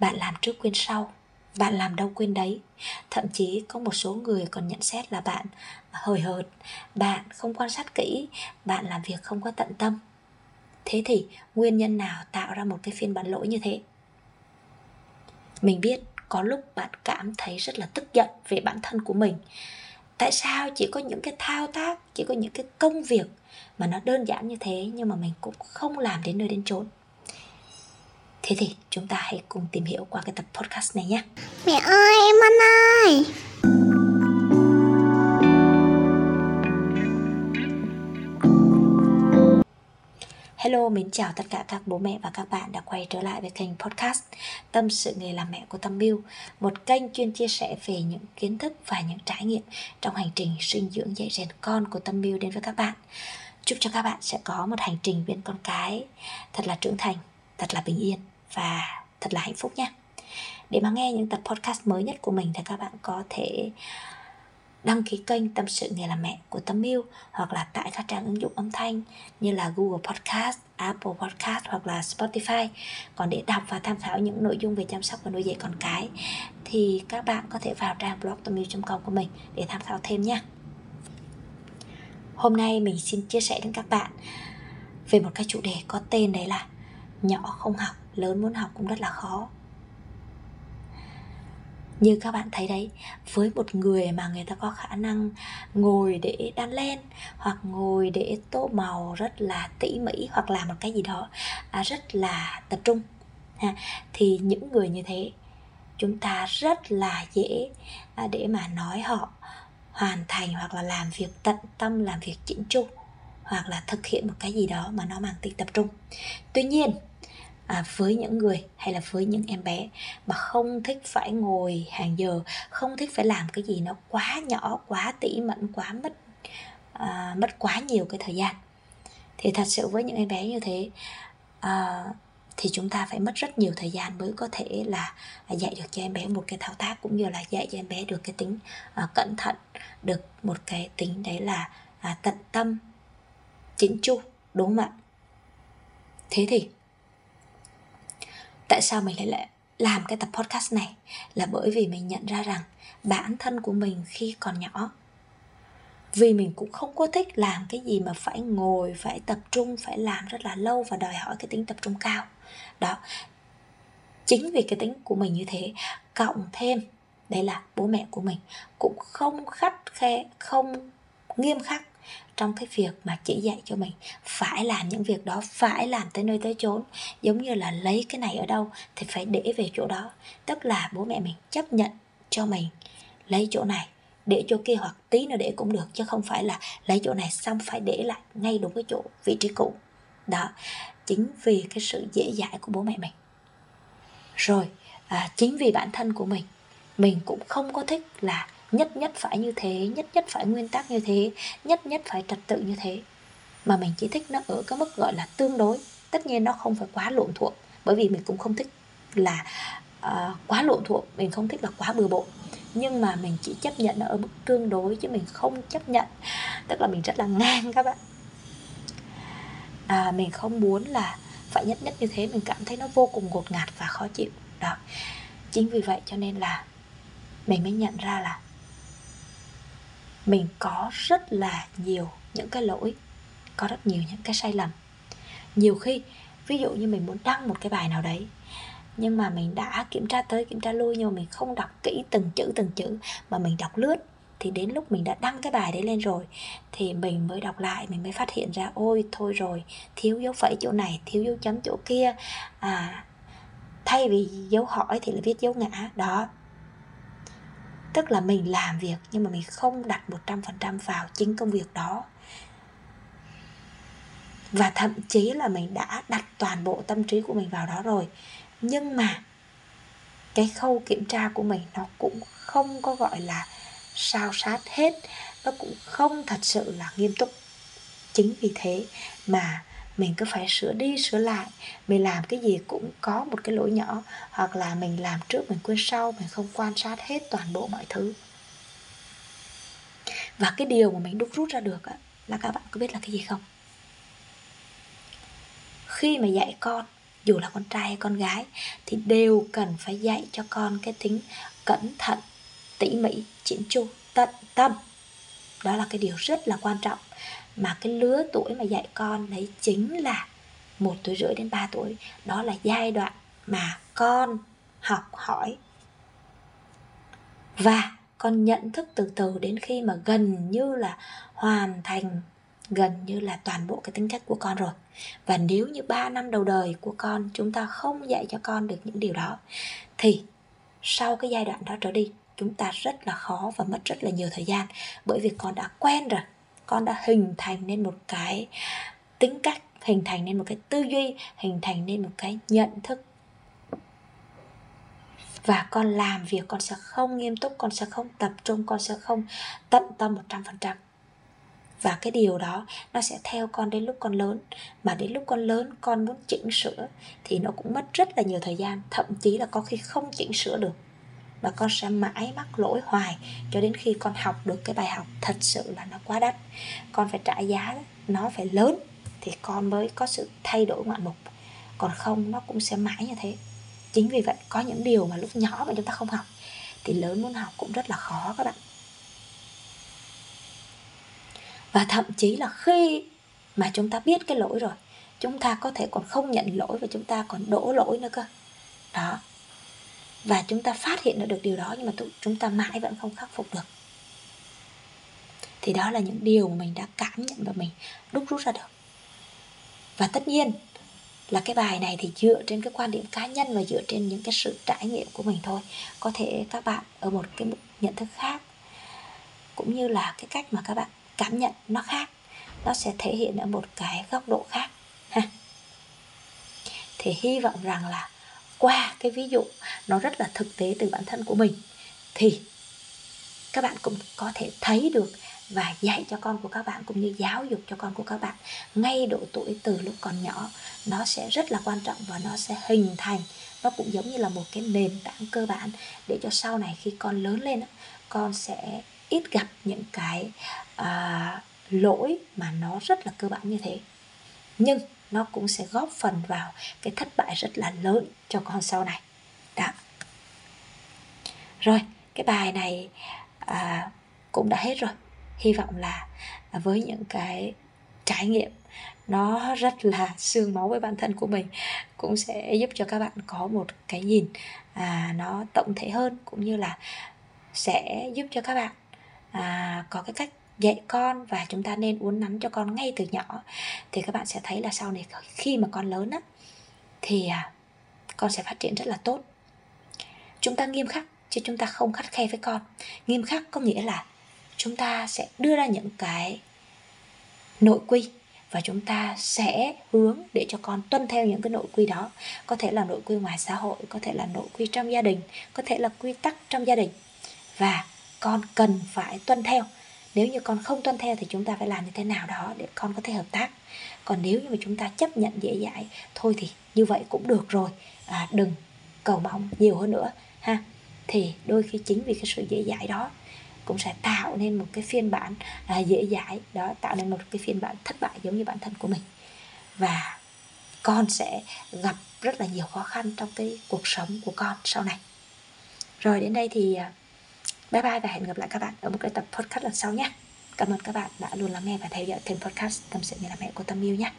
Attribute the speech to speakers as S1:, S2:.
S1: bạn làm trước quên sau, bạn làm đâu quên đấy. Thậm chí có một số người còn nhận xét là bạn, hời hợt, bạn không quan sát kỹ, bạn làm việc không có tận tâm. Thế thì nguyên nhân nào tạo ra một cái phiên bản lỗi như thế? Mình biết có lúc bạn cảm thấy rất là tức giận về bản thân của mình. Tại sao chỉ có những cái thao tác, chỉ có những cái công việc mà nó đơn giản như thế nhưng mà mình cũng không làm đến nơi đến chốn? Thế thì chúng ta hãy cùng tìm hiểu qua cái tập podcast này nhé.
S2: Mẹ ơi em ăn ơi.
S1: Hello, mến chào tất cả các bố mẹ và các bạn đã quay trở lại với kênh podcast Tâm sự nghề làm mẹ của Tâm Miu Một kênh chuyên chia sẻ về những kiến thức và những trải nghiệm trong hành trình sinh dưỡng dạy rèn con của Tâm Miu đến với các bạn. Chúc cho các bạn sẽ có một hành trình bên con cái thật là trưởng thành, thật là bình yên và thật là hạnh phúc nhé Để mà nghe những tập podcast mới nhất của mình thì các bạn có thể đăng ký kênh Tâm sự nghề làm mẹ của Tâm Miu hoặc là tại các trang ứng dụng âm thanh như là Google Podcast, Apple Podcast hoặc là Spotify. Còn để đọc và tham khảo những nội dung về chăm sóc và nuôi dạy con cái thì các bạn có thể vào trang blog tommiu.com của mình để tham khảo thêm nhé. Hôm nay mình xin chia sẻ đến các bạn về một cái chủ đề có tên đấy là nhỏ không học, lớn muốn học cũng rất là khó. Như các bạn thấy đấy với một người mà người ta có khả năng ngồi để đan len hoặc ngồi để tô màu rất là tỉ mỉ hoặc làm một cái gì đó à, rất là tập trung ha, thì những người như thế chúng ta rất là dễ à, để mà nói họ hoàn thành hoặc là làm việc tận tâm làm việc chỉnh chu hoặc là thực hiện một cái gì đó mà nó mang tính tập trung. Tuy nhiên à, với những người hay là với những em bé mà không thích phải ngồi hàng giờ không thích phải làm cái gì nó quá nhỏ quá tỉ mẩn quá mất à, mất quá nhiều cái thời gian. Thì thật sự với những em bé như thế à, thì chúng ta phải mất rất nhiều thời gian mới có thể là à, dạy được cho em bé một cái thao tác cũng như là dạy cho em bé được cái tính à, cẩn thận được một cái tính đấy là à, tận tâm chính chu đúng không ạ? Thế thì tại sao mình lại lại làm cái tập podcast này? Là bởi vì mình nhận ra rằng bản thân của mình khi còn nhỏ, vì mình cũng không có thích làm cái gì mà phải ngồi, phải tập trung, phải làm rất là lâu và đòi hỏi cái tính tập trung cao. Đó. Chính vì cái tính của mình như thế, cộng thêm đấy là bố mẹ của mình, cũng không khắt khe, không nghiêm khắc trong cái việc mà chỉ dạy cho mình. Phải làm những việc đó phải làm tới nơi tới chốn. Giống như là lấy cái này ở đâu thì phải để về chỗ đó. Tức là bố mẹ mình chấp nhận cho mình lấy chỗ này để chỗ kia hoặc tí nữa để cũng được chứ không phải là lấy chỗ này xong phải để lại ngay đúng cái chỗ vị trí cũ. Đó chính vì cái sự dễ dãi của bố mẹ mình. Rồi à, chính vì bản thân của mình mình cũng không có thích là nhất nhất phải như thế nhất nhất phải nguyên tắc như thế nhất nhất phải trật tự như thế. Mà mình chỉ thích nó ở cái mức gọi là tương đối. Tất nhiên nó không phải quá lộn thuộm bởi vì mình cũng không thích là uh, quá lộn thuộm mình không thích là quá bừa bộn. Nhưng mà mình chỉ chấp nhận nó ở mức tương đối chứ mình không chấp nhận. Tức là mình rất là ngang các bạn. À, mình không muốn là phải nhất nhất như thế mình cảm thấy nó vô cùng ngột ngạt và khó chịu. Đó. Chính vì vậy cho nên là mình mới nhận ra là mình có rất là nhiều những cái lỗi, có rất nhiều những cái sai lầm. Nhiều khi, ví dụ như mình muốn đăng một cái bài nào đấy, nhưng mà mình đã kiểm tra tới kiểm tra lui nhưng mà mình không đọc kỹ từng chữ từng chữ mà mình đọc lướt, thì đến lúc mình đã đăng cái bài đấy lên rồi, thì mình mới đọc lại, mình mới phát hiện ra, ôi, thôi rồi, thiếu dấu phẩy chỗ này, thiếu dấu chấm chỗ kia à thay vì dấu hỏi thì là viết dấu ngã. Đó tức là mình làm việc nhưng mà mình không đặt 100% vào chính công việc đó. Và thậm chí là mình đã đặt toàn bộ tâm trí của mình vào đó rồi. Nhưng mà cái khâu kiểm tra của mình nó cũng không có gọi là sao sát hết. Nó cũng không thật sự là nghiêm túc. Chính vì thế mà mình cứ phải sửa đi, sửa lại. Mình làm cái gì cũng có một cái lỗi nhỏ, hoặc là mình làm trước, mình quên sau, mình không quan sát hết toàn bộ mọi thứ. Và cái điều mà mình đúc rút ra được là các bạn có biết là cái gì không? Khi mà dạy con, dù là con trai hay con gái, thì đều cần phải dạy cho con cái tính cẩn thận, tỉ mỉ chỉnh chu, tận tâm. Đó là cái điều rất là quan trọng mà cái lứa tuổi mà dạy con đấy chính là một tuổi rưỡi đến 3 tuổi. Đó là giai đoạn mà con học hỏi. Và con nhận thức từ từ đến khi mà gần như là hoàn thành, gần như là toàn bộ cái tính cách của con rồi. Và nếu như 3 năm đầu đời của con chúng ta không dạy cho con được những điều đó, thì sau cái giai đoạn đó trở đi, chúng ta rất là khó và mất rất là nhiều thời gian. Bởi vì con đã quen rồi con đã hình thành nên một cái tính cách, hình thành nên một cái tư duy, hình thành nên một cái nhận thức. Và con làm việc, con sẽ không nghiêm túc, con sẽ không tập trung, con sẽ không tận tâm 100% và cái điều đó, nó sẽ theo con đến lúc con lớn. Mà đến lúc con lớn, con muốn chỉnh sửa, thì nó cũng mất rất là nhiều thời gian. Thậm chí là có khi không chỉnh sửa được và con sẽ mãi mắc lỗi hoài cho đến khi con học được cái bài học thật sự là nó quá đắt. Con phải trả giá nó phải lớn thì con mới có sự thay đổi ngoạn mục. Còn không, nó cũng sẽ mãi như thế. Chính vì vậy, có những điều mà lúc nhỏ mà chúng ta không học thì lớn muốn học cũng rất là khó các bạn. Và thậm chí là khi mà chúng ta biết cái lỗi rồi, chúng ta có thể còn không nhận lỗi và chúng ta còn đổ lỗi nữa cơ. Đó và chúng ta phát hiện được điều đó, nhưng mà chúng ta mãi vẫn không khắc phục được. Thì đó là những điều mà mình đã cảm nhận và mình đúc rút ra được. Và tất nhiên là cái bài này thì dựa trên cái quan điểm cá nhân và dựa trên những cái sự trải nghiệm của mình thôi. Có thể các bạn ở một cái nhận thức khác, cũng như là cái cách mà các bạn cảm nhận nó khác, nó sẽ thể hiện ở một cái góc độ khác. Ha. Thì hy vọng rằng là qua cái ví dụ nó rất là thực tế từ bản thân của mình thì các bạn cũng có thể thấy được và dạy cho con của các bạn cũng như giáo dục cho con của các bạn. Ngay độ tuổi từ lúc còn nhỏ nó sẽ rất là quan trọng và nó sẽ hình thành nó cũng giống như là một cái nền tảng cơ bản để cho sau này khi con lớn lên con sẽ ít gặp những cái à, lỗi mà nó rất là cơ bản như thế. Nhưng nó cũng sẽ góp phần vào cái thất bại rất là lớn cho con sau này. Đó. Rồi cái bài này à, cũng đã hết rồi. Hy vọng là với những cái trải nghiệm nó rất là xương máu với bản thân của mình cũng sẽ giúp cho các bạn có một cái nhìn à, nó tổng thể hơn cũng như là sẽ giúp cho các bạn à, có cái cách dạy con và chúng ta nên uốn nắn cho con ngay từ nhỏ. Thì các bạn sẽ thấy là sau này khi mà con lớn á, thì à, con sẽ phát triển rất là tốt. Chúng ta nghiêm khắc, chứ chúng ta không khắt khe với con. Nghiêm khắc có nghĩa là chúng ta sẽ đưa ra những cái nội quy và chúng ta sẽ hướng để cho con tuân theo những cái nội quy đó. Có thể là nội quy ngoài xã hội, có thể là nội quy trong gia đình, có thể là quy tắc trong gia đình. Và con cần phải tuân theo nếu như con không tuân theo thì chúng ta phải làm như thế nào đó để con có thể hợp tác. Còn nếu như mà chúng ta chấp nhận dễ dãi thôi thì như vậy cũng được rồi. À, đừng cầu mong nhiều hơn nữa ha. Thì đôi khi chính vì cái sự dễ dãi đó cũng sẽ tạo nên một cái phiên bản à, dễ dãi đó tạo nên một cái phiên bản thất bại giống như bản thân của mình. Và con sẽ gặp rất là nhiều khó khăn trong cái cuộc sống của con sau này. Rồi đến đây thì à, bye bye và hẹn gặp lại các bạn ở một cái tập podcast lần sau nhé. Cảm ơn các bạn đã luôn lắng nghe và theo dõi kênh podcast tâm sự người làm mẹ của tâm yêu nhé.